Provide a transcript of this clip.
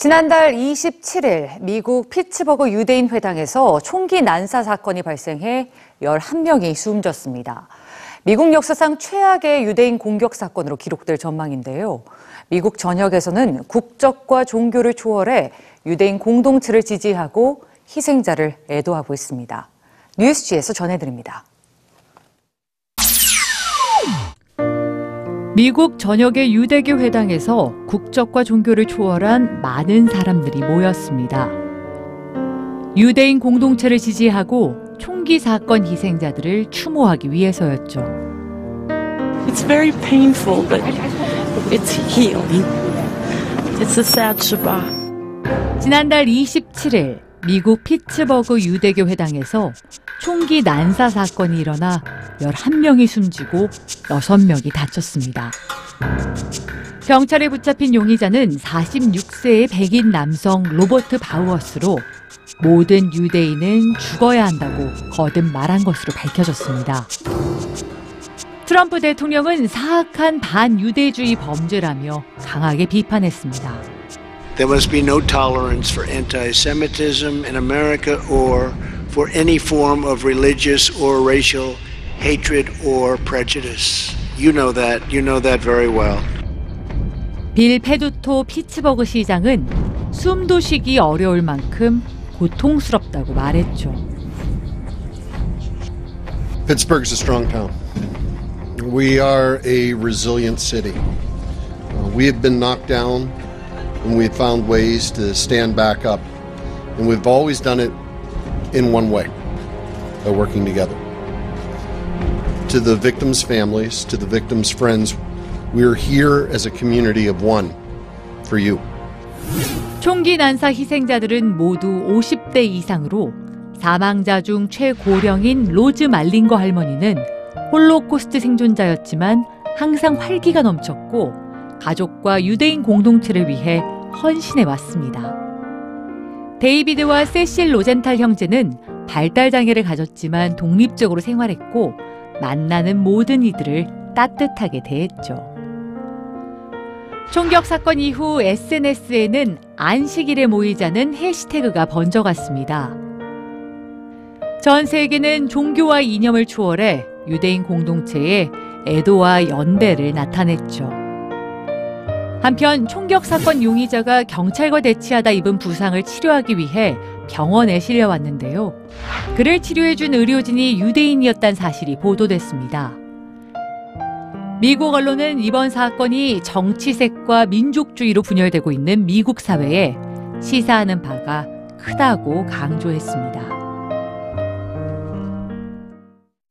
지난달 27일 미국 피츠버그 유대인 회당에서 총기 난사 사건이 발생해 11명이 숨졌습니다. 미국 역사상 최악의 유대인 공격 사건으로 기록될 전망인데요. 미국 전역에서는 국적과 종교를 초월해 유대인 공동체를 지지하고 희생자를 애도하고 있습니다. 뉴스지에서 전해드립니다. 미국 전역의 유대교 회당에서 국적과 종교를 초월한 많은 사람들이 모였습니다. 유대인 공동체를 지지하고 총기 사건 희생자들을 추모하기 위해서였죠. It's very painful, but it's healing. It's a sad Shabbat. 지난달 27일 미국 피츠버그 유대교 회당에서 총기 난사 사건이 일어나 11명이 숨지고 6명이 다쳤습니다. 경찰에 붙잡힌 용의자는 46세의 백인 남성 로버트 바우어스로 모든 유대인은 죽어야 한다고 거듭 말한 것으로 밝혀졌습니다. 트럼프 대통령은 사악한 반유대주의 범죄라며 강하게 비판했습니다. There must be no tolerance for anti Semitism in America or for any form of religious or racial hatred or prejudice. You know that. You know that very well. 빌 페두토 피츠버그 시장은 숨도 쉬기 어려울 만큼 고통스럽다고 말했죠. Pittsburgh's a strong town. We are a resilient city. Uh, we have been knocked down and we've found ways to stand back up. And we've always done it in one way by working together. To the victims' families, to the victims' friends, we're here as a community of one for you. 총기 난사 희생자들은 모두 50대 이상으로 사망자 중 최고령인 로즈 말링거 할머니는 홀로코스트 생존자였지만 항상 활기가 넘쳤고 가족과 유대인 공동체를 위해 헌신해 왔습니다. 데이비드와 세실 로젠탈 형제는 발달 장애를 가졌지만 독립적으로 생활했고 만나는 모든 이들을 따뜻하게 대했죠. 총격 사건 이후 SNS에는 안식일에 모이자는 해시태그가 번져갔습니다. 전 세계는 종교와 이념을 초월해 유대인 공동체의 애도와 연대를 나타냈죠. 한편 총격 사건 용의자가 경찰과 대치하다 입은 부상을 치료하기 위해 병원에 실려왔는데요. 그를 치료해준 의료진이 유대인이었다는 사실이 보도됐습니다. 미국 언론은 이번 사건이 정치색과 민족주의로 분열되고 있는 미국 사회에 시사하는 바가 크다고 강조했습니다.